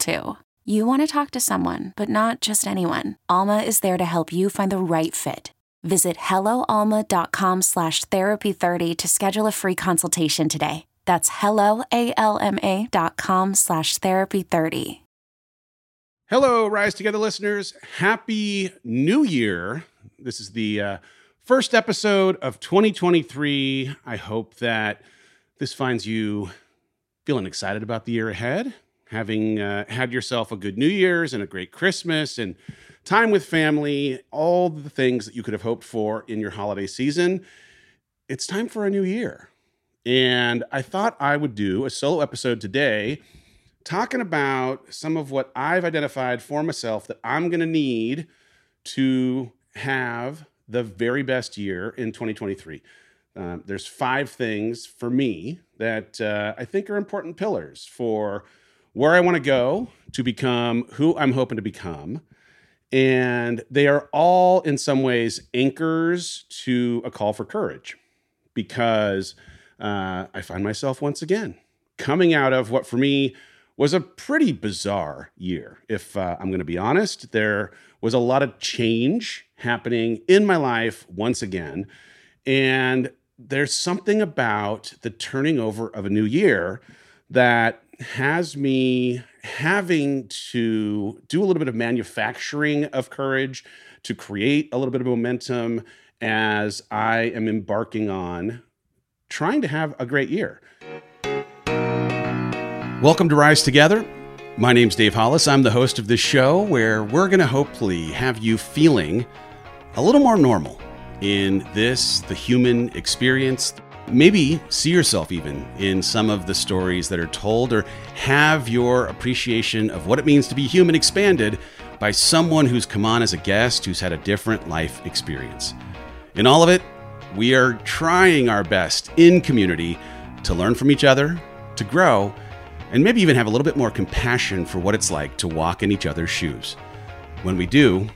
too. You want to talk to someone, but not just anyone. Alma is there to help you find the right fit. Visit helloalma.com slash therapy30 to schedule a free consultation today. That's helloalma.com slash therapy30. Hello, Rise Together listeners. Happy New Year. This is the uh, first episode of 2023. I hope that this finds you feeling excited about the year ahead, having uh, had yourself a good New Year's and a great Christmas and time with family, all the things that you could have hoped for in your holiday season. It's time for a new year. And I thought I would do a solo episode today talking about some of what I've identified for myself that I'm going to need to have the very best year in 2023. Uh, there's five things for me that uh, I think are important pillars for where I want to go to become who I'm hoping to become. And they are all, in some ways, anchors to a call for courage because uh, I find myself once again coming out of what for me was a pretty bizarre year. If uh, I'm going to be honest, there was a lot of change happening in my life once again. And there's something about the turning over of a new year that has me having to do a little bit of manufacturing of courage to create a little bit of momentum as I am embarking on trying to have a great year. Welcome to Rise Together. My name's Dave Hollis. I'm the host of this show where we're going to hopefully have you feeling a little more normal in this, the human experience. Maybe see yourself even in some of the stories that are told, or have your appreciation of what it means to be human expanded by someone who's come on as a guest who's had a different life experience. In all of it, we are trying our best in community to learn from each other, to grow, and maybe even have a little bit more compassion for what it's like to walk in each other's shoes. When we do,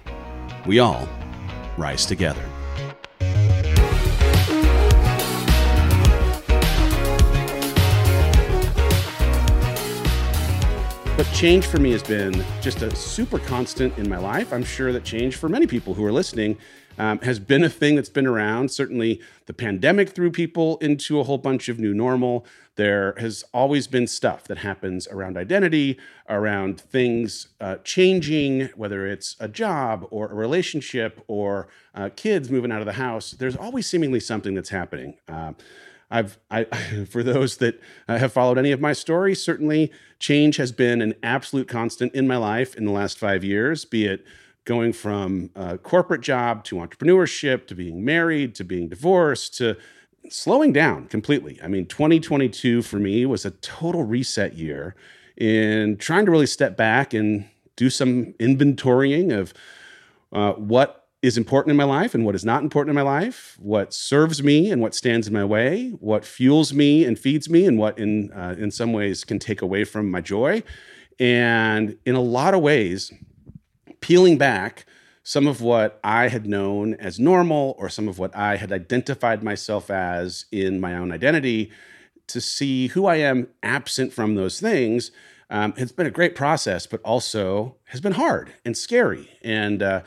we all rise together. But change for me has been just a super constant in my life. I'm sure that change for many people who are listening um, has been a thing that's been around. Certainly, the pandemic threw people into a whole bunch of new normal. There has always been stuff that happens around identity, around things uh, changing, whether it's a job or a relationship or uh, kids moving out of the house. There's always seemingly something that's happening. Uh, I've, I, for those that uh, have followed any of my stories, certainly change has been an absolute constant in my life in the last five years, be it going from a corporate job to entrepreneurship to being married to being divorced to slowing down completely. I mean, 2022 for me was a total reset year in trying to really step back and do some inventorying of uh, what is important in my life and what is not important in my life, what serves me and what stands in my way, what fuels me and feeds me, and what in uh, in some ways can take away from my joy. And in a lot of ways, peeling back some of what I had known as normal or some of what I had identified myself as in my own identity to see who I am absent from those things. Um, it's been a great process, but also has been hard and scary. And uh,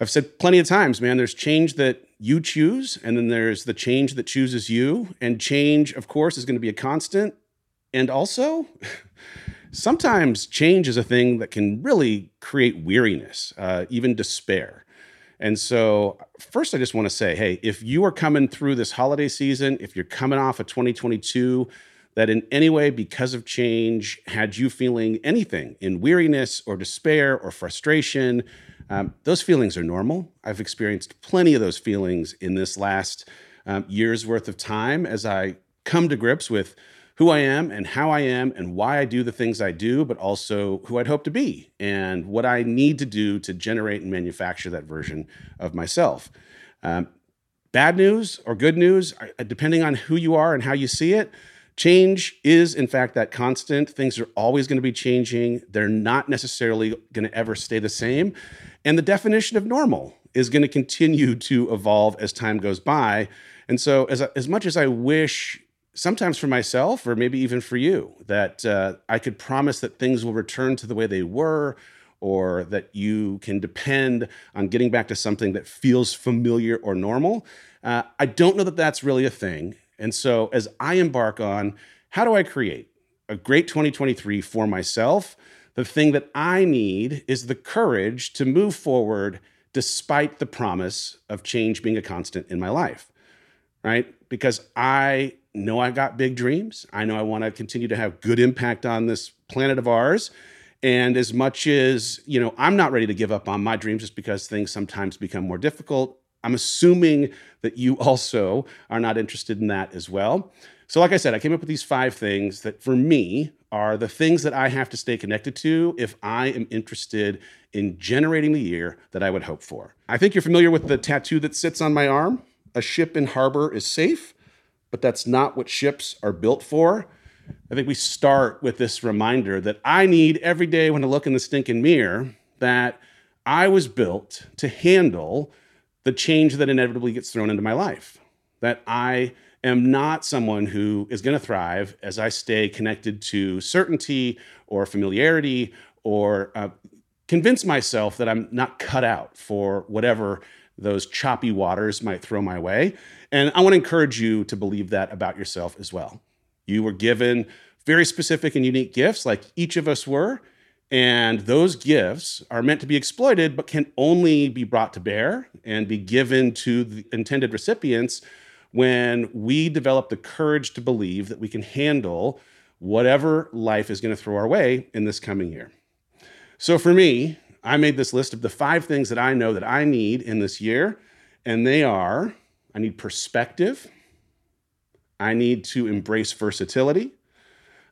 I've said plenty of times, man, there's change that you choose, and then there's the change that chooses you. And change, of course, is going to be a constant. And also, sometimes change is a thing that can really create weariness, uh, even despair. And so, first, I just want to say hey, if you are coming through this holiday season, if you're coming off of 2022, that in any way, because of change, had you feeling anything in weariness or despair or frustration, um, those feelings are normal. I've experienced plenty of those feelings in this last um, year's worth of time as I come to grips with who I am and how I am and why I do the things I do, but also who I'd hope to be and what I need to do to generate and manufacture that version of myself. Um, bad news or good news, depending on who you are and how you see it, change is, in fact, that constant. Things are always going to be changing, they're not necessarily going to ever stay the same. And the definition of normal is going to continue to evolve as time goes by. And so, as, as much as I wish sometimes for myself or maybe even for you that uh, I could promise that things will return to the way they were or that you can depend on getting back to something that feels familiar or normal. Uh, I don't know that that's really a thing. And so, as I embark on how do I create a great 2023 for myself, the thing that I need is the courage to move forward despite the promise of change being a constant in my life, right? Because I know I've got big dreams. I know I want to continue to have good impact on this planet of ours. And as much as, you know, I'm not ready to give up on my dreams just because things sometimes become more difficult, I'm assuming that you also are not interested in that as well. So, like I said, I came up with these five things that for me are the things that I have to stay connected to if I am interested in generating the year that I would hope for. I think you're familiar with the tattoo that sits on my arm. A ship in harbor is safe but that's not what ships are built for. I think we start with this reminder that I need every day when I look in the stinking mirror that I was built to handle the change that inevitably gets thrown into my life. That I am not someone who is going to thrive as I stay connected to certainty or familiarity or uh, convince myself that I'm not cut out for whatever those choppy waters might throw my way. And I want to encourage you to believe that about yourself as well. You were given very specific and unique gifts, like each of us were. And those gifts are meant to be exploited, but can only be brought to bear and be given to the intended recipients when we develop the courage to believe that we can handle whatever life is going to throw our way in this coming year. So for me, I made this list of the five things that I know that I need in this year, and they are I need perspective. I need to embrace versatility.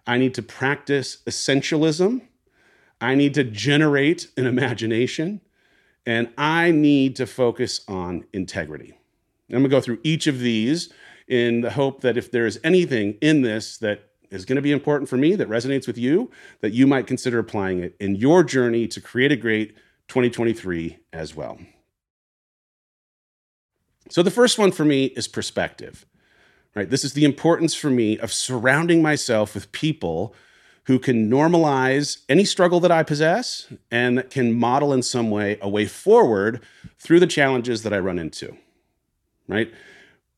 I need to practice essentialism. I need to generate an imagination. And I need to focus on integrity. I'm going to go through each of these in the hope that if there is anything in this that is going to be important for me, that resonates with you, that you might consider applying it in your journey to create a great 2023 as well. So the first one for me is perspective. Right? This is the importance for me of surrounding myself with people who can normalize any struggle that I possess and that can model in some way a way forward through the challenges that I run into. Right?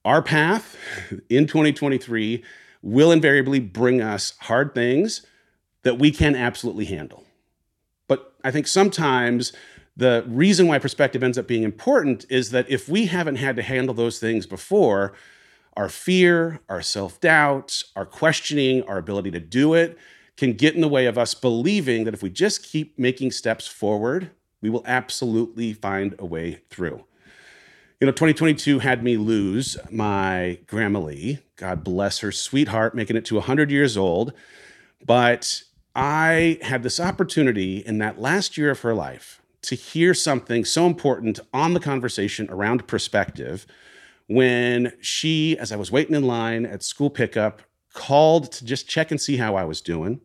Our path in 2023 will invariably bring us hard things that we can absolutely handle. But I think sometimes the reason why perspective ends up being important is that if we haven't had to handle those things before, our fear, our self doubt, our questioning, our ability to do it can get in the way of us believing that if we just keep making steps forward, we will absolutely find a way through. You know, 2022 had me lose my Grandma Lee. God bless her sweetheart, making it to 100 years old. But I had this opportunity in that last year of her life to hear something so important on the conversation around perspective when she, as I was waiting in line at school pickup, called to just check and see how I was doing.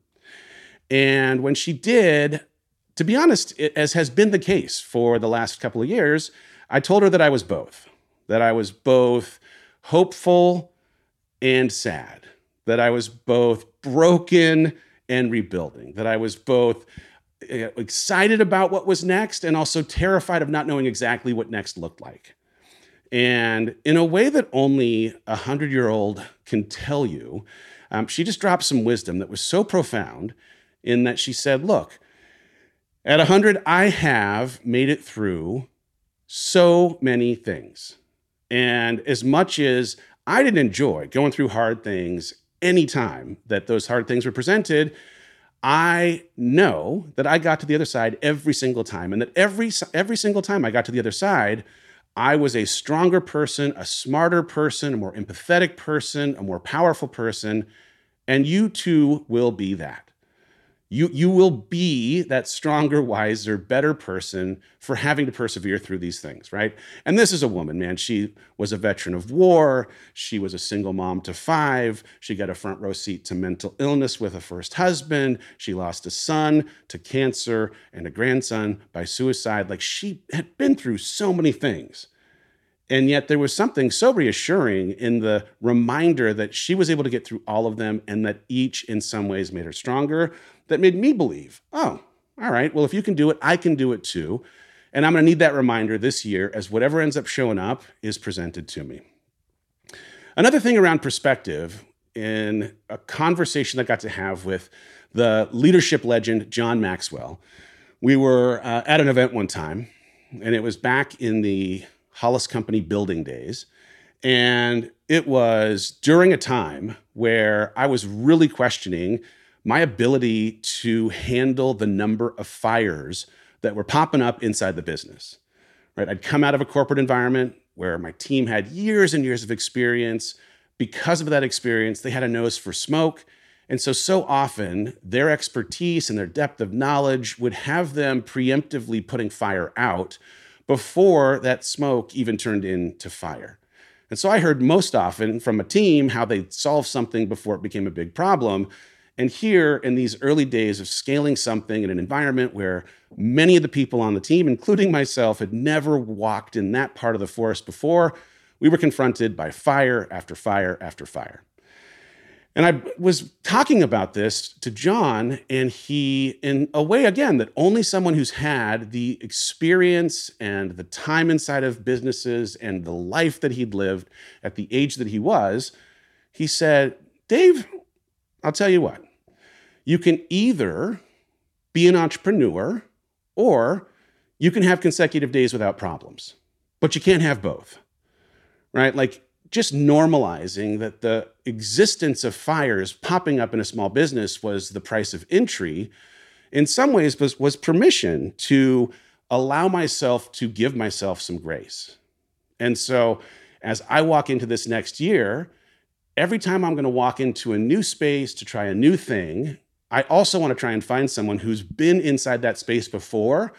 And when she did, to be honest, as has been the case for the last couple of years, I told her that I was both, that I was both hopeful and sad, that I was both broken and rebuilding, that I was both uh, excited about what was next and also terrified of not knowing exactly what next looked like. And in a way that only a hundred year old can tell you, um, she just dropped some wisdom that was so profound in that she said, Look, at 100, I have made it through so many things. And as much as I didn't enjoy going through hard things anytime that those hard things were presented, I know that I got to the other side every single time, and that every every single time I got to the other side, I was a stronger person, a smarter person, a more empathetic person, a more powerful person, And you too will be that. You, you will be that stronger, wiser, better person for having to persevere through these things, right? And this is a woman, man. She was a veteran of war. She was a single mom to five. She got a front row seat to mental illness with a first husband. She lost a son to cancer and a grandson by suicide. Like she had been through so many things. And yet there was something so reassuring in the reminder that she was able to get through all of them and that each in some ways made her stronger that made me believe, oh, all right, well, if you can do it, I can do it too. And I'm going to need that reminder this year as whatever ends up showing up is presented to me. Another thing around perspective in a conversation I got to have with the leadership legend, John Maxwell, we were uh, at an event one time, and it was back in the Hollis Company building days. And it was during a time where I was really questioning my ability to handle the number of fires that were popping up inside the business. Right? I'd come out of a corporate environment where my team had years and years of experience. Because of that experience, they had a nose for smoke. And so, so often, their expertise and their depth of knowledge would have them preemptively putting fire out before that smoke even turned into fire. And so I heard most often from a team how they solved something before it became a big problem. And here, in these early days of scaling something in an environment where many of the people on the team, including myself, had never walked in that part of the forest before, we were confronted by fire after fire after fire. And I was talking about this to John, and he, in a way, again, that only someone who's had the experience and the time inside of businesses and the life that he'd lived at the age that he was, he said, Dave, I'll tell you what, you can either be an entrepreneur or you can have consecutive days without problems, but you can't have both, right? Like just normalizing that the existence of fires popping up in a small business was the price of entry, in some ways was, was permission to allow myself to give myself some grace. And so as I walk into this next year, every time I'm going to walk into a new space to try a new thing, I also want to try and find someone who's been inside that space before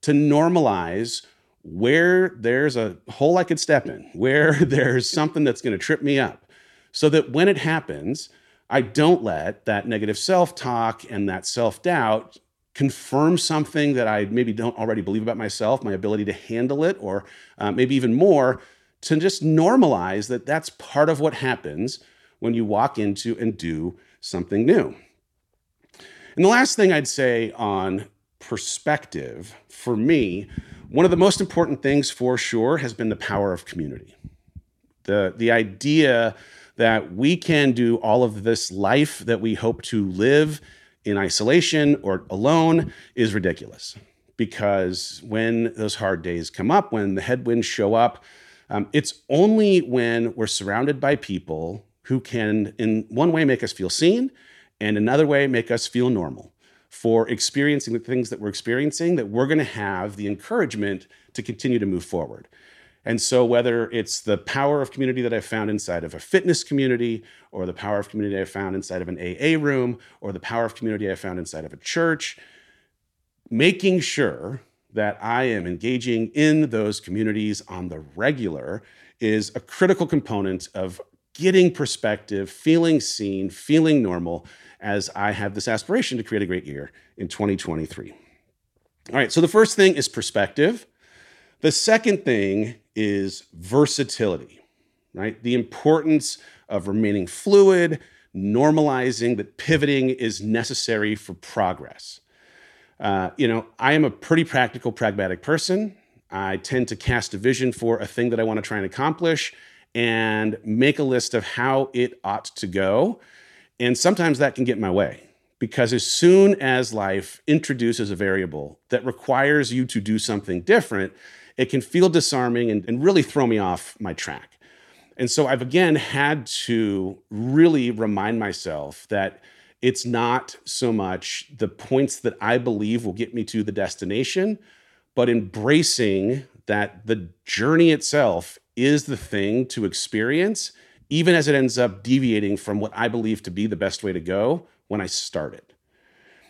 to normalize where there's a hole I could step in, where there's something that's going to trip me up, so that when it happens, I don't let that negative self talk and that self doubt confirm something that I maybe don't already believe about myself, my ability to handle it, or uh, maybe even more, to just normalize that that's part of what happens when you walk into and do something new. And the last thing I'd say on perspective for me, one of the most important things for sure has been the power of community. The, the idea that we can do all of this life that we hope to live in isolation or alone is ridiculous. Because when those hard days come up, when the headwinds show up, um, it's only when we're surrounded by people who can, in one way, make us feel seen and another way make us feel normal for experiencing the things that we're experiencing that we're going to have the encouragement to continue to move forward. And so whether it's the power of community that i found inside of a fitness community or the power of community i found inside of an aa room or the power of community i found inside of a church making sure that i am engaging in those communities on the regular is a critical component of getting perspective feeling seen feeling normal as I have this aspiration to create a great year in 2023. All right, so the first thing is perspective. The second thing is versatility, right? The importance of remaining fluid, normalizing that pivoting is necessary for progress. Uh, you know, I am a pretty practical, pragmatic person. I tend to cast a vision for a thing that I want to try and accomplish and make a list of how it ought to go and sometimes that can get in my way because as soon as life introduces a variable that requires you to do something different, it can feel disarming and, and, really throw me off my track. And so I've again had to really remind myself that it's not so much the points that I believe will get me to the destination, but embracing that the journey itself is the thing to experience even as it ends up deviating from what I believe to be the best way to go when I started.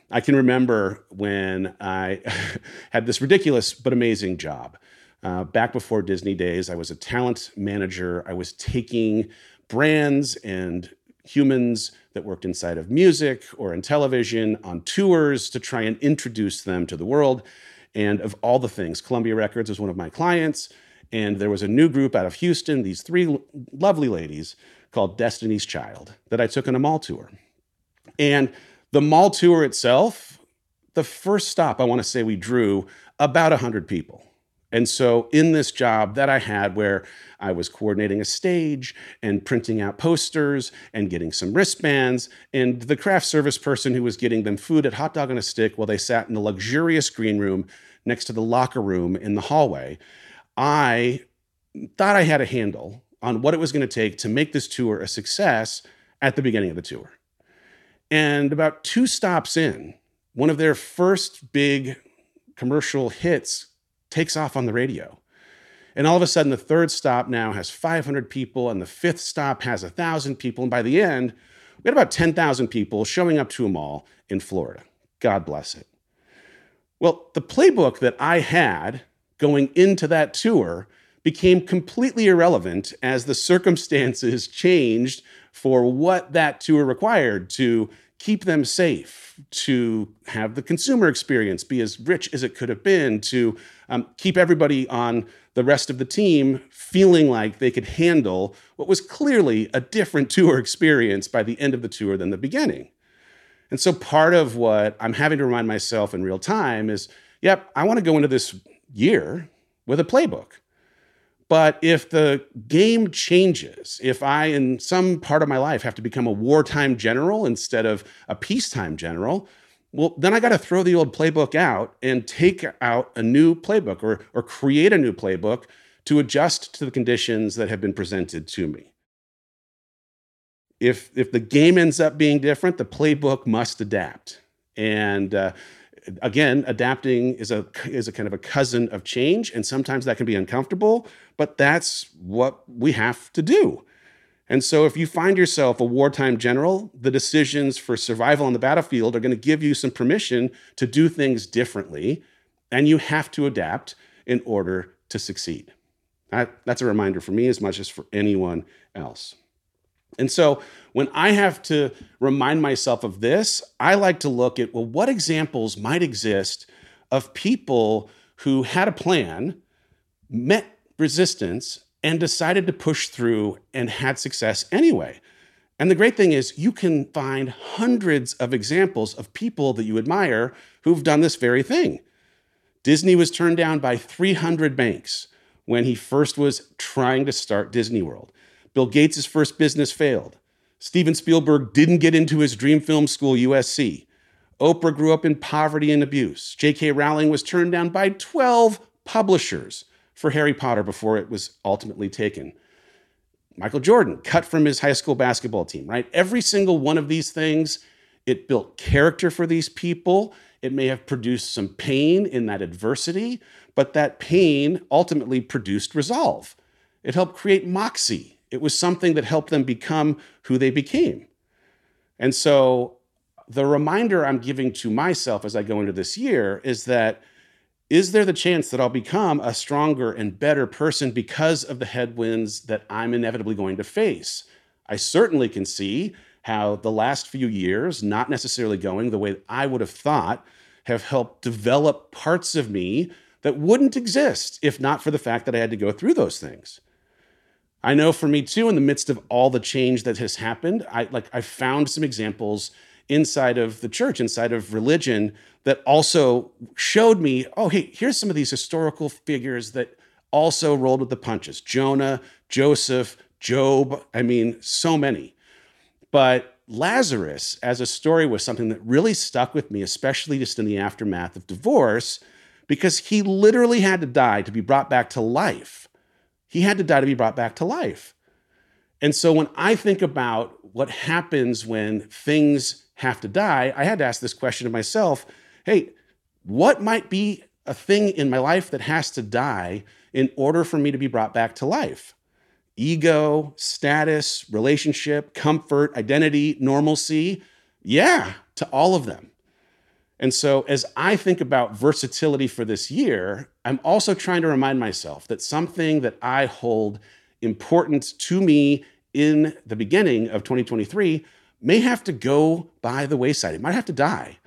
I can remember when I had this ridiculous but amazing job. Uh, back before Disney days, I was a talent manager. I was taking brands and humans that worked inside of music or in television on tours to try and introduce them to the world. And of all the things, Columbia Records was one of my clients. And there was a new group out of Houston, these three lovely ladies called Destiny's Child, that I took on a mall tour. And the mall tour itself, the first stop, I want to say we drew about 100 people. And so, in this job that I had, where I was coordinating a stage and printing out posters and getting some wristbands, and the craft service person who was getting them food at Hot Dog on a Stick while they sat in the luxurious green room next to the locker room in the hallway, I thought I had a handle on what it was going to take to make this tour a success at the beginning of the tour. And about two stops in, one of their first big commercial hits takes off on the radio. And all of a sudden, the third stop now has 500 people, and the fifth stop has 1,000 people. And by the end, we had about 10,000 people showing up to a mall in Florida. God bless it. Well, the playbook that I had going into that tour became completely irrelevant as the circumstances changed for what that tour required to keep them safe, to have the consumer experience be as rich as it could have been, to um, keep everybody on the rest of the team feeling like they could handle what was clearly a different tour experience by the end of the tour than the beginning. And so part of what I'm having to remind myself in real time is yep, I want to go into this year with a playbook. But if the game changes, if I, in some part of my life, have to become a wartime general instead of a peacetime general, well, then I got to throw the old playbook out and take out a new playbook or, or create a new playbook to adjust to the conditions that have been presented to me. If, if the game ends up being different, the playbook must adapt. And uh, again, adapting is a is a kind of a cousin of change, and sometimes that can be uncomfortable, but that's what we have to do. And so, if you find yourself a wartime general, the decisions for survival on the battlefield are going to give you some permission to do things differently, and you have to adapt in order to succeed. That, that's a reminder for me as much as for anyone else. And so when I have to remind myself of this, I like to look at well, what examples might exist of people who had a plan, met resistance, and decided to push through and had success anyway. And the great thing is, you can find hundreds of examples of people that you admire who've done this very thing. Disney was turned down by 300 banks when he first was trying to start Disney World. Bill Gates' first business failed. Steven Spielberg didn't get into his dream film school, USC. Oprah grew up in poverty and abuse. J.K. Rowling was turned down by 12 publishers for Harry Potter before it was ultimately taken. Michael Jordan cut from his high school basketball team, right? Every single one of these things, it built character for these people. It may have produced some pain in that adversity, but that pain ultimately produced resolve. It helped create moxie it was something that helped them become who they became. And so the reminder I'm giving to myself as I go into this year is that is there the chance that I'll become a stronger and better person because of the headwinds that I'm inevitably going to face? I certainly can see how the last few years, not necessarily going the way I would have thought, have helped develop parts of me that wouldn't exist if not for the fact that I had to go through those things. I know for me too, in the midst of all the change that has happened, I like I found some examples inside of the church, inside of religion, that also showed me, oh, hey, here's some of these historical figures that also rolled with the punches. Jonah, Joseph, Job, I mean, so many. But Lazarus as a story was something that really stuck with me, especially just in the aftermath of divorce, because he literally had to die to be brought back to life. He had to die to be brought back to life. And so when I think about what happens when things have to die, I had to ask this question to myself hey, what might be a thing in my life that has to die in order for me to be brought back to life? ego, status, relationship, comfort, identity, normalcy? Yeah, to all of them. And so, as I think about versatility for this year, I'm also trying to remind myself that something that I hold important to me in the beginning of 2023 may have to go by the wayside. It might have to die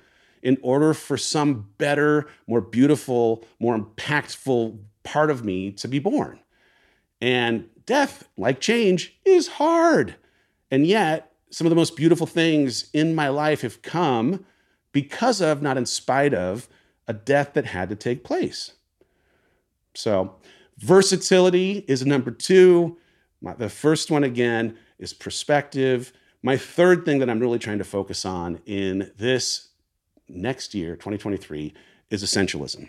in order for some better, more beautiful, more impactful part of me to be born. And death, like change, is hard. And yet, some of the most beautiful things in my life have come because of, not in spite of, a death that had to take place. So, versatility is number two. My, the first one, again, is perspective. My third thing that I'm really trying to focus on in this next year, 2023, is essentialism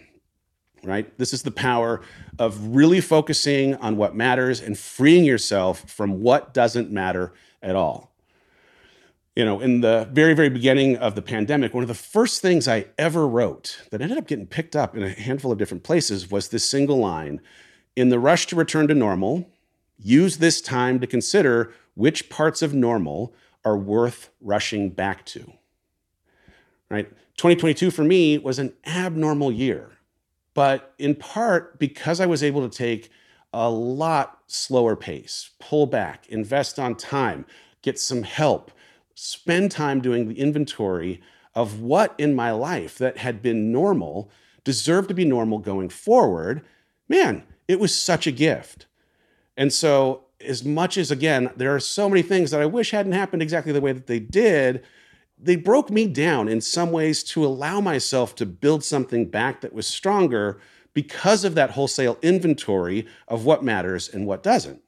right? This is the power of really focusing on what matters and freeing yourself from what doesn't matter at all. You know, in the very, very beginning of the pandemic, one of the first things I ever wrote that ended up getting picked up in a handful of different places was this single line In the rush to return to normal, use this time to consider which parts of normal are worth rushing back to. Right? 2022 for me was an abnormal year but in part because I was able to take a lot slower pace, pull back, invest on time, get some help, spend time doing the inventory of what in my life that had been normal deserved to be normal going forward. Man, it was such a gift. And so, as much as again, there are so many things that I wish hadn't happened exactly the way that they did, they broke me down in some ways to allow myself to build something back that was stronger because of that wholesale inventory of what matters and what doesn't.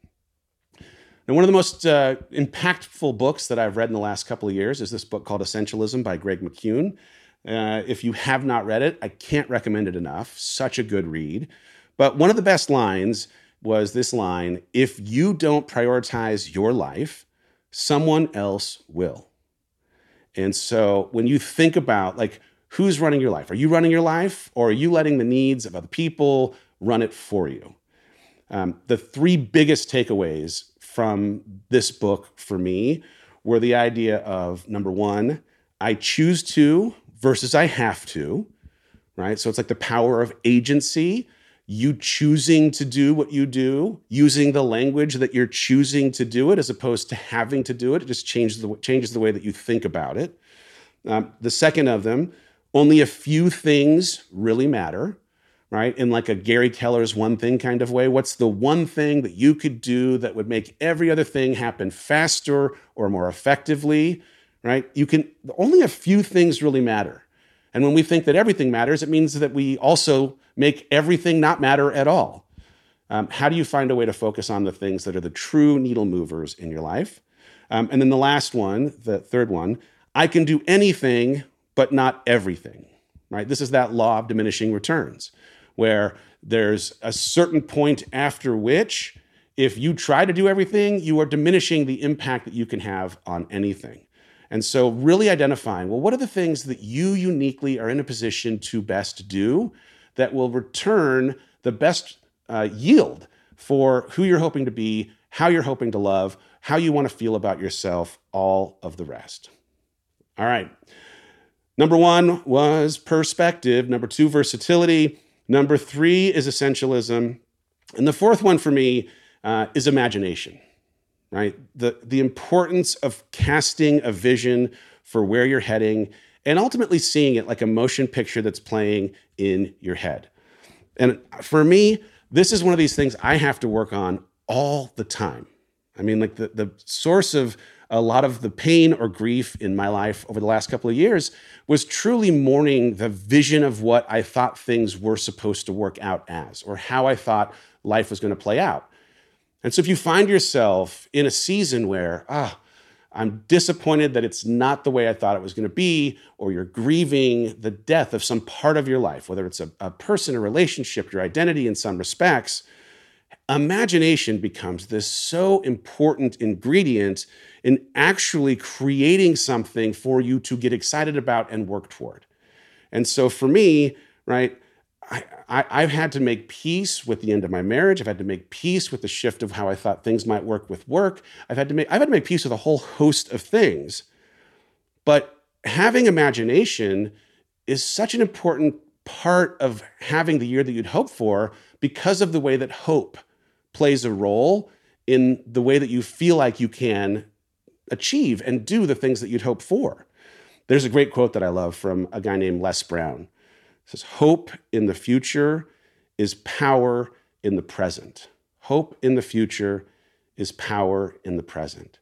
Now, one of the most uh, impactful books that I've read in the last couple of years is this book called Essentialism by Greg McKeown. Uh, if you have not read it, I can't recommend it enough. Such a good read. But one of the best lines was this line If you don't prioritize your life, someone else will. And so when you think about like who's running your life, are you running your life or are you letting the needs of other people run it for you? Um, the three biggest takeaways from this book for me were the idea of number one, I choose to versus I have to, right? So it's like the power of agency you choosing to do what you do, using the language that you're choosing to do it as opposed to having to do it. It just changes the, changes the way that you think about it. Um, the second of them, only a few things really matter, right? In like a Gary Keller's one thing kind of way. What's the one thing that you could do that would make every other thing happen faster or more effectively, right? You can, only a few things really matter. And when we think that everything matters, it means that we also make everything not matter at all. Um, how do you find a way to focus on the things that are the true needle movers in your life? Um, and then the last one, the third one, I can do anything, but not everything, right? This is that law of diminishing returns, where there's a certain point after which, if you try to do everything, you are diminishing the impact that you can have on anything. And so, really identifying well, what are the things that you uniquely are in a position to best do that will return the best uh, yield for who you're hoping to be, how you're hoping to love, how you want to feel about yourself, all of the rest. All right. Number one was perspective. Number two, versatility. Number three is essentialism. And the fourth one for me uh, is imagination right? The, the importance of casting a vision for where you're heading and ultimately seeing it like a motion picture that's playing in your head. And for me, this is one of these things I have to work on all the time. I mean, like the, the source of a lot of the pain or grief in my life over the last couple of years was truly mourning the vision of what I thought things were supposed to work out as, or how I thought life was going to play out. And so if you find yourself in a season where, ah, I'm disappointed that it's not the way I thought it was going to be, or you're grieving the death of some part of your life, whether it's a, a person, a relationship, your identity in some respects, imagination becomes this so important ingredient in actually creating something for you to get excited about and work toward. And so for me, right, I, I, have had to make peace with the end of my marriage. I've had to make peace with the shift of how I thought things might work with work. I've had to make I've had to make peace with a whole host of things. But having imagination is such an important part of having the year that you'd hope for because of the way that hope plays a role in the way that you feel like you can achieve and do the things that you'd hope for. There's a great quote that I love from a guy named Les Brown. It says, Hope in the future is power in the present. Hope in the future is power in the present.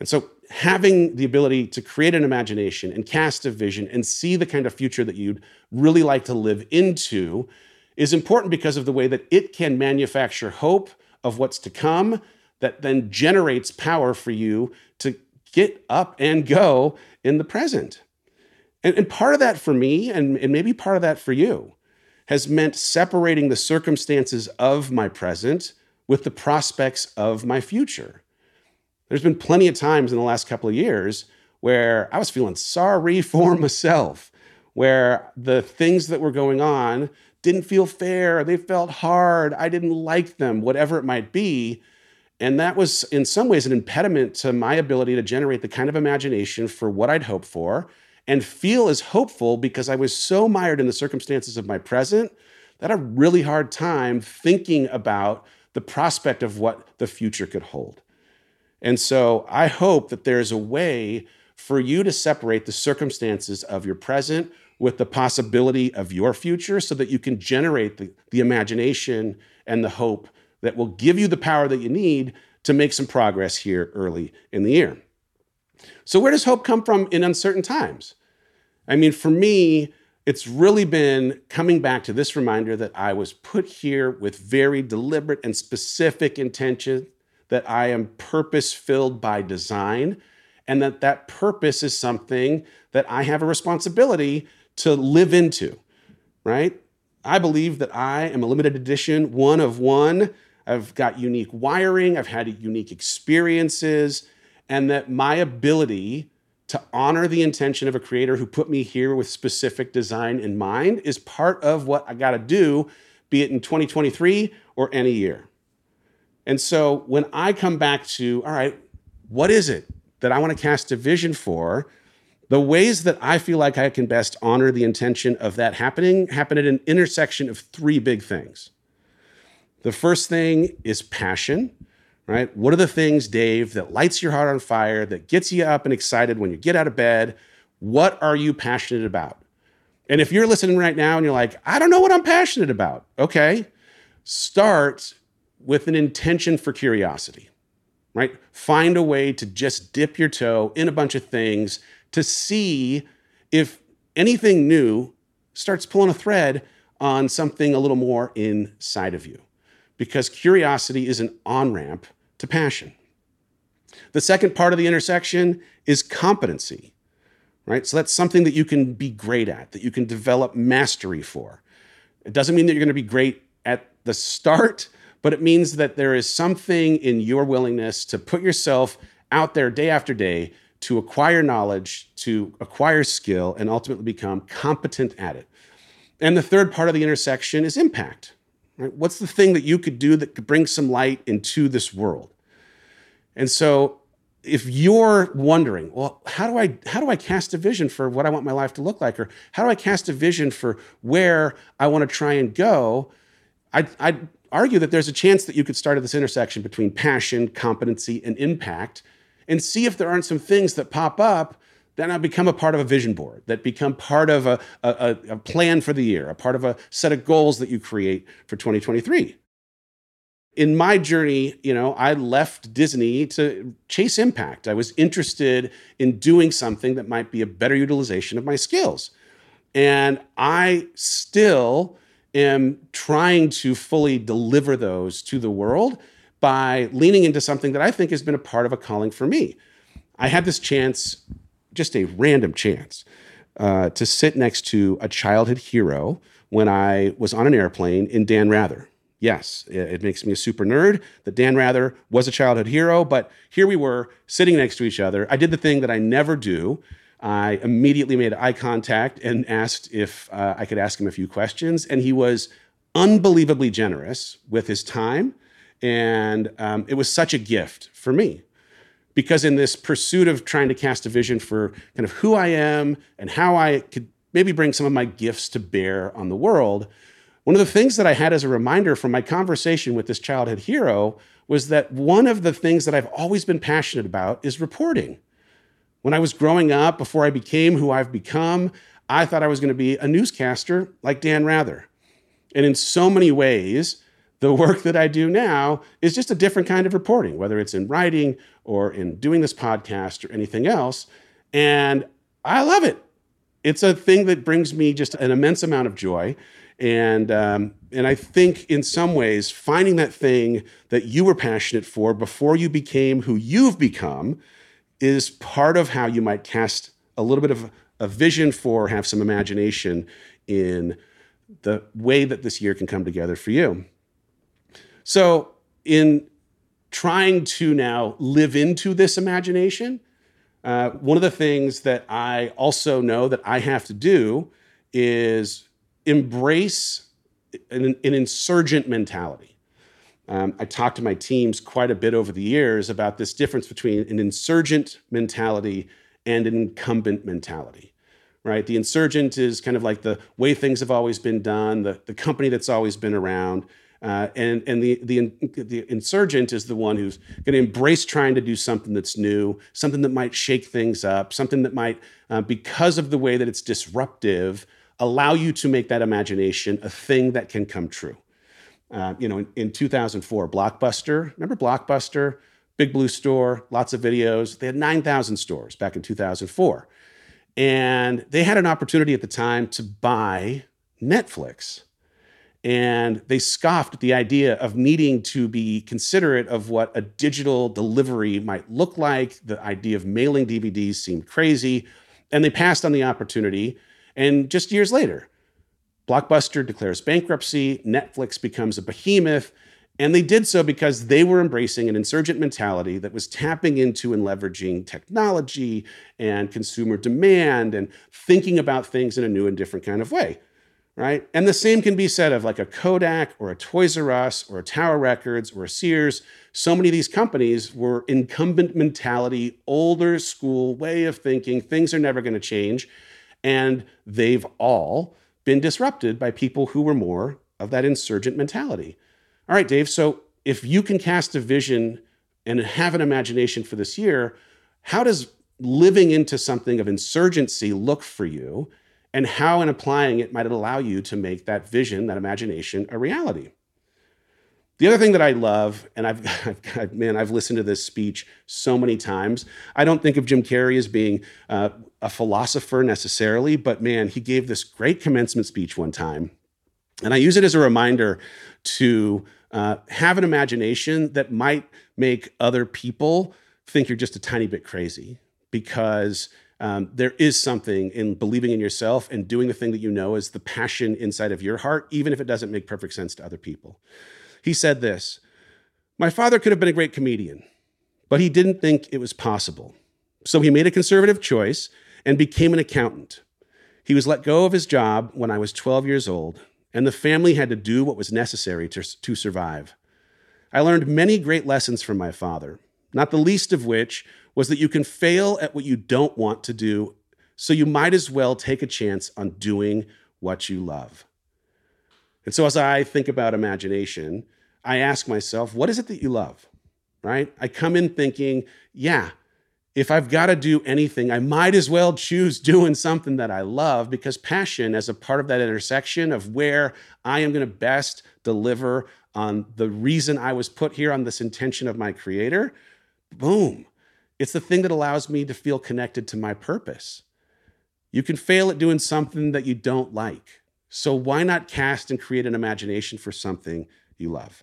And so, having the ability to create an imagination and cast a vision and see the kind of future that you'd really like to live into is important because of the way that it can manufacture hope of what's to come that then generates power for you to get up and go in the present. And, and part of that for me, and, and maybe part of that for you, has meant separating the circumstances of my present with the prospects of my future. There's been plenty of times in the last couple of years where I was feeling sorry for myself, where the things that were going on didn't feel fair, they felt hard, I didn't like them, whatever it might be. And that was, in some ways, an impediment to my ability to generate the kind of imagination for what I'd hoped for and feel as hopeful because I was so mired in the circumstances of my present that I had a really hard time thinking about the prospect of what the future could hold. And so I hope that there's a way for you to separate the circumstances of your present with the possibility of your future so that you can generate the, the imagination and the hope that will give you the power that you need to make some progress here early in the year. So, where does hope come from in uncertain times? I mean, for me, it's really been coming back to this reminder that I was put here with very deliberate and specific intention, that I am purpose filled by design, and that that purpose is something that I have a responsibility to live into, right? I believe that I am a limited edition, one of one. I've got unique wiring, I've had unique experiences, and that my ability to honor the intention of a creator who put me here with specific design in mind is part of what I got to do, be it in 2023 or any year. And so when I come back to, all right, what is it that I want to cast a vision for? The ways that I feel like I can best honor the intention of that happening happen at an intersection of three big things. The first thing is passion, right? What are the things, Dave, that lights your heart on fire, that gets you up and excited when you get out of bed? What are you passionate about? And if you're listening right now and you're like, I don't know what I'm passionate about, okay, start with an intention for curiosity, right? Find a way to just dip your toe in a bunch of things to see if anything new starts pulling a thread on something a little more inside of you. Because curiosity is an on ramp to passion. The second part of the intersection is competency, right? So that's something that you can be great at, that you can develop mastery for. It doesn't mean that you're going to be great at the start, but it means that there is something in your willingness to put yourself out there day after day to acquire knowledge, to acquire skill, and ultimately become competent at it. And the third part of the intersection is impact. Right? What's the thing that you could do that could bring some light into this world? And so if you're wondering, well, how do I how do I cast a vision for what I want my life to look like, or how do I cast a vision for where I want to try and go? I'd, I'd argue that there's a chance that you could start at this intersection between passion, competency, and impact, and see if there aren't some things that pop up that now become a part of a vision board, that become part of a, a, a, plan for the year, a part of a set of goals that you create for 2023. In my journey, you know, I left Disney to chase impact. I was interested in doing something that might be a better utilization of my skills. And I still am trying to fully deliver those to the world by leaning into something that I think has been a part of a calling for me. I had this chance, just a random chance, uh, to sit next to a childhood hero when I was on an airplane in Dan Rather. Yes, it makes me a super nerd that Dan Rather was a childhood hero, but here we were sitting next to each other. I did the thing that I never do. I immediately made eye contact and asked if uh, I could ask him a few questions. And he was unbelievably generous with his time. And um, it was such a gift for me because in this pursuit of trying to cast a vision for kind of who I am and how I could maybe bring some of my gifts to bear on the world, one of the things that I had as a reminder from my conversation with this childhood hero was that one of the things that I've always been passionate about is reporting. When I was growing up, before I became who I've become, I thought I was going to be a newscaster like Dan Rather. And in so many ways, the work that I do now is just a different kind of reporting, whether it's in writing or in doing this podcast or anything else. And I love it. It's a thing that brings me just an immense amount of joy. And, um, and I think in some ways, finding that thing that you were passionate for before you became who you've become is part of how you might cast a little bit of a vision for, have some imagination in the way that this year can come together for you. So, in trying to now live into this imagination, uh, one of the things that I also know that I have to do is embrace an, an insurgent mentality. Um, I talked to my teams quite a bit over the years about this difference between an insurgent mentality and an incumbent mentality right? The insurgent is kind of like the way things have always been done, the, the company that's always been around. Uh, and and the, the, the insurgent is the one who's going to embrace trying to do something that's new, something that might shake things up, something that might, uh, because of the way that it's disruptive, allow you to make that imagination a thing that can come true. Uh, you know, in, in 2004, Blockbuster, remember Blockbuster? Big Blue Store, lots of videos. They had 9,000 stores back in 2004. And they had an opportunity at the time to buy Netflix. And they scoffed at the idea of needing to be considerate of what a digital delivery might look like. The idea of mailing DVDs seemed crazy. And they passed on the opportunity. And just years later, Blockbuster declares bankruptcy, Netflix becomes a behemoth, and they did so because they were embracing an insurgent mentality that was tapping into and leveraging technology and consumer demand and thinking about things in a new and different kind of way. Right. And the same can be said of like a Kodak or a Toys R Us or a Tower Records or a Sears. So many of these companies were incumbent mentality, older school way of thinking. Things are never going to change. And they've all been disrupted by people who were more of that insurgent mentality. All right, Dave. So if you can cast a vision and have an imagination for this year, how does living into something of insurgency look for you? And how, in applying it, might it allow you to make that vision, that imagination, a reality? The other thing that I love, and I've, I've, man, I've listened to this speech so many times. I don't think of Jim Carrey as being uh, a philosopher necessarily, but man, he gave this great commencement speech one time. And I use it as a reminder to uh, have an imagination that might make other people think you're just a tiny bit crazy because um, there is something in believing in yourself and doing the thing that you know is the passion inside of your heart, even if it doesn't make perfect sense to other people. He said this My father could have been a great comedian, but he didn't think it was possible. So he made a conservative choice and became an accountant. He was let go of his job when I was 12 years old and the family had to do what was necessary to, to survive. I learned many great lessons from my father, not the least of which was that you can fail at what you don't want to do, so you might as well take a chance on doing what you love. And so, as I think about imagination, I ask myself, what is it that you love? Right? I come in thinking, yeah, if I've got to do anything, I might as well choose doing something that I love because passion, as a part of that intersection of where I am going to best deliver on the reason I was put here on this intention of my creator, boom. It's the thing that allows me to feel connected to my purpose. You can fail at doing something that you don't like. So why not cast and create an imagination for something you love?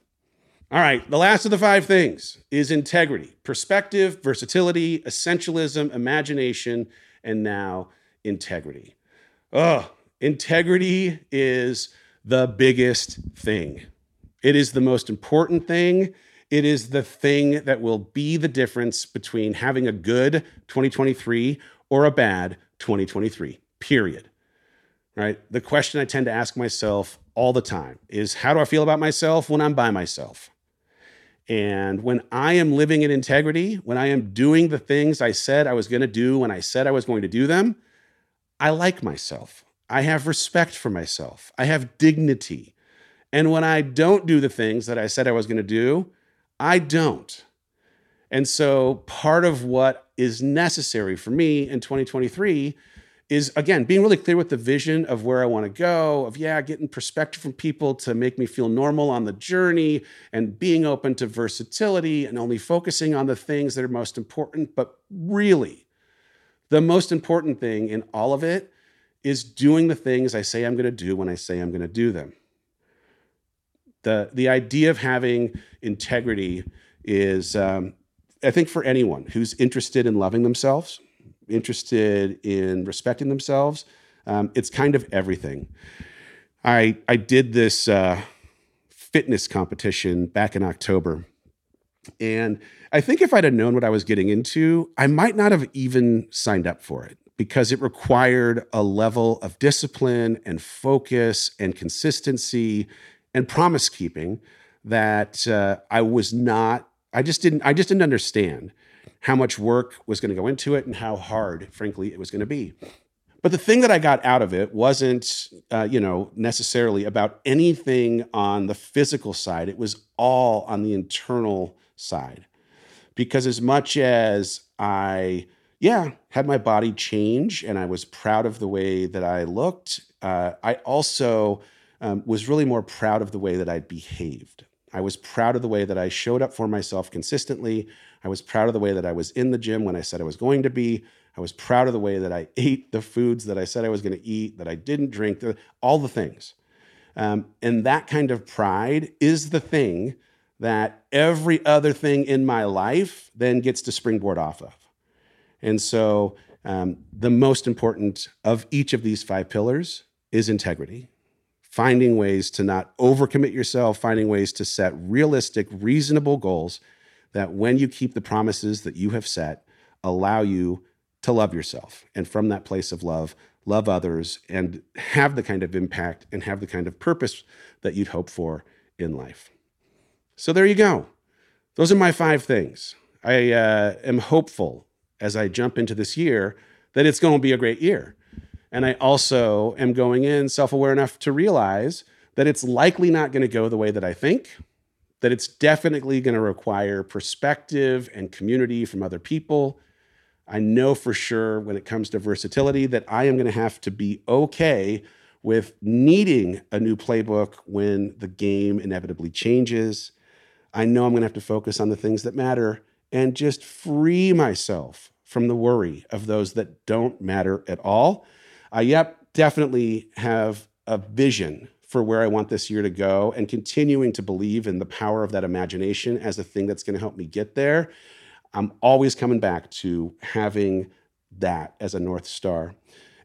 All right, the last of the five things is integrity, perspective, versatility, essentialism, imagination, and now integrity. Oh, integrity is the biggest thing. It is the most important thing. It is the thing that will be the difference between having a good 2023 or a bad 2023, period. Right? The question I tend to ask myself all the time is how do I feel about myself when I'm by myself? And when I am living in integrity, when I am doing the things I said I was going to do when I said I was going to do them, I like myself. I have respect for myself. I have dignity. And when I don't do the things that I said I was going to do, I don't. And so part of what is necessary for me in 2023 is again being really clear with the vision of where I want to go, of yeah, getting perspective from people to make me feel normal on the journey and being open to versatility and only focusing on the things that are most important. But really, the most important thing in all of it is doing the things I say I'm going to do when I say I'm going to do them. The, the idea of having integrity is, um, I think, for anyone who's interested in loving themselves interested in respecting themselves. Um, it's kind of everything. I I did this uh, fitness competition back in October, and I think if I'd have known what I was getting into, I might not have even signed up for it because it required a level of discipline and focus and consistency and promise keeping that uh, I was not. I just didn't. I just didn't understand how much work was going to go into it and how hard, frankly, it was going to be. But the thing that I got out of it wasn't, uh, you know, necessarily about anything on the physical side. It was all on the internal side. Because as much as I, yeah, had my body change and I was proud of the way that I looked, uh, I also um, was really more proud of the way that I behaved. I was proud of the way that I showed up for myself consistently. I was proud of the way that I was in the gym when I said I was going to be. I was proud of the way that I ate the foods that I said I was going to eat, that I didn't drink, all the things. Um, and that kind of pride is the thing that every other thing in my life then gets to springboard off of. And so, um, the most important of each of these five pillars is integrity. Finding ways to not overcommit yourself, finding ways to set realistic, reasonable goals that when you keep the promises that you have set, allow you to love yourself. And from that place of love, love others and have the kind of impact and have the kind of purpose that you'd hope for in life. So there you go. Those are my five things. I uh, am hopeful as I jump into this year that it's going to be a great year. And I also am going in self aware enough to realize that it's likely not going to go the way that I think that it's definitely going to require perspective and community from other people. I know for sure when it comes to versatility that I am going to have to be okay with needing a new playbook when the game inevitably changes. I know I'm going to have to focus on the things that matter and just free myself from the worry of those that don't matter at all. I, yep, definitely have a vision for where I want this year to go and continuing to believe in the power of that imagination as a thing that's going to help me get there. I'm always coming back to having that as a North Star.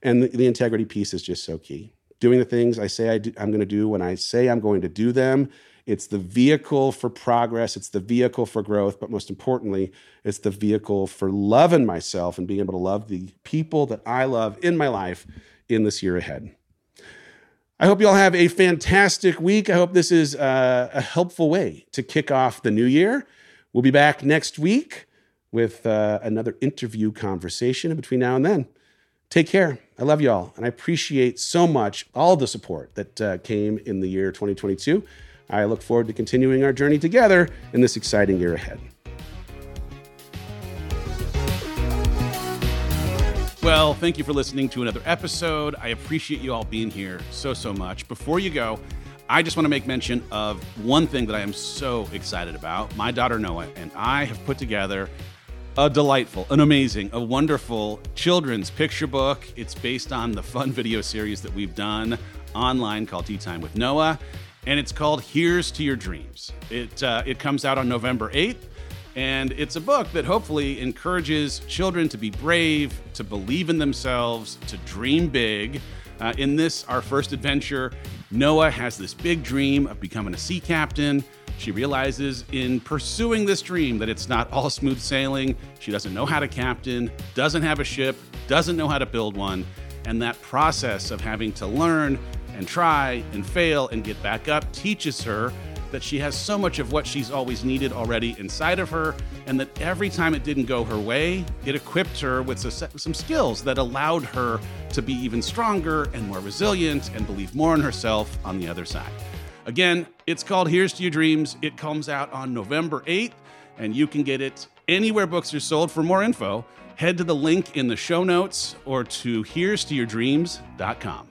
And the, the integrity piece is just so key. Doing the things I say I do, I'm going to do when I say I'm going to do them. It's the vehicle for progress, it's the vehicle for growth, but most importantly, it's the vehicle for loving myself and being able to love the people that I love in my life in this year ahead. I hope you all have a fantastic week. I hope this is uh, a helpful way to kick off the new year. We'll be back next week with uh, another interview conversation. between now and then, take care. I love you all, and I appreciate so much all the support that uh, came in the year 2022. I look forward to continuing our journey together in this exciting year ahead. Well, thank you for listening to another episode. I appreciate you all being here so, so much. Before you go, I just want to make mention of one thing that I am so excited about. My daughter Noah and I have put together a delightful, an amazing, a wonderful children's picture book. It's based on the fun video series that we've done online called Tea Time with Noah, and it's called Here's to Your Dreams. It uh, it comes out on November 8th. And it's a book that hopefully encourages children to be brave, to believe in themselves, to dream big. Uh, in this, our first adventure, Noah has this big dream of becoming a sea captain. She realizes in pursuing this dream that it's not all smooth sailing. She doesn't know how to captain, doesn't have a ship, doesn't know how to build one. And that process of having to learn and try and fail and get back up teaches her that she has so much of what she's always needed already inside of her, and that every time it didn't go her way, it equipped her with some skills that allowed her to be even stronger and more resilient and believe more in herself on the other side. Again, it's called Here's to Your Dreams. It comes out on November 8th, and you can get it anywhere books are sold. For more info, head to the link in the show notes or to here's to your dreams.com.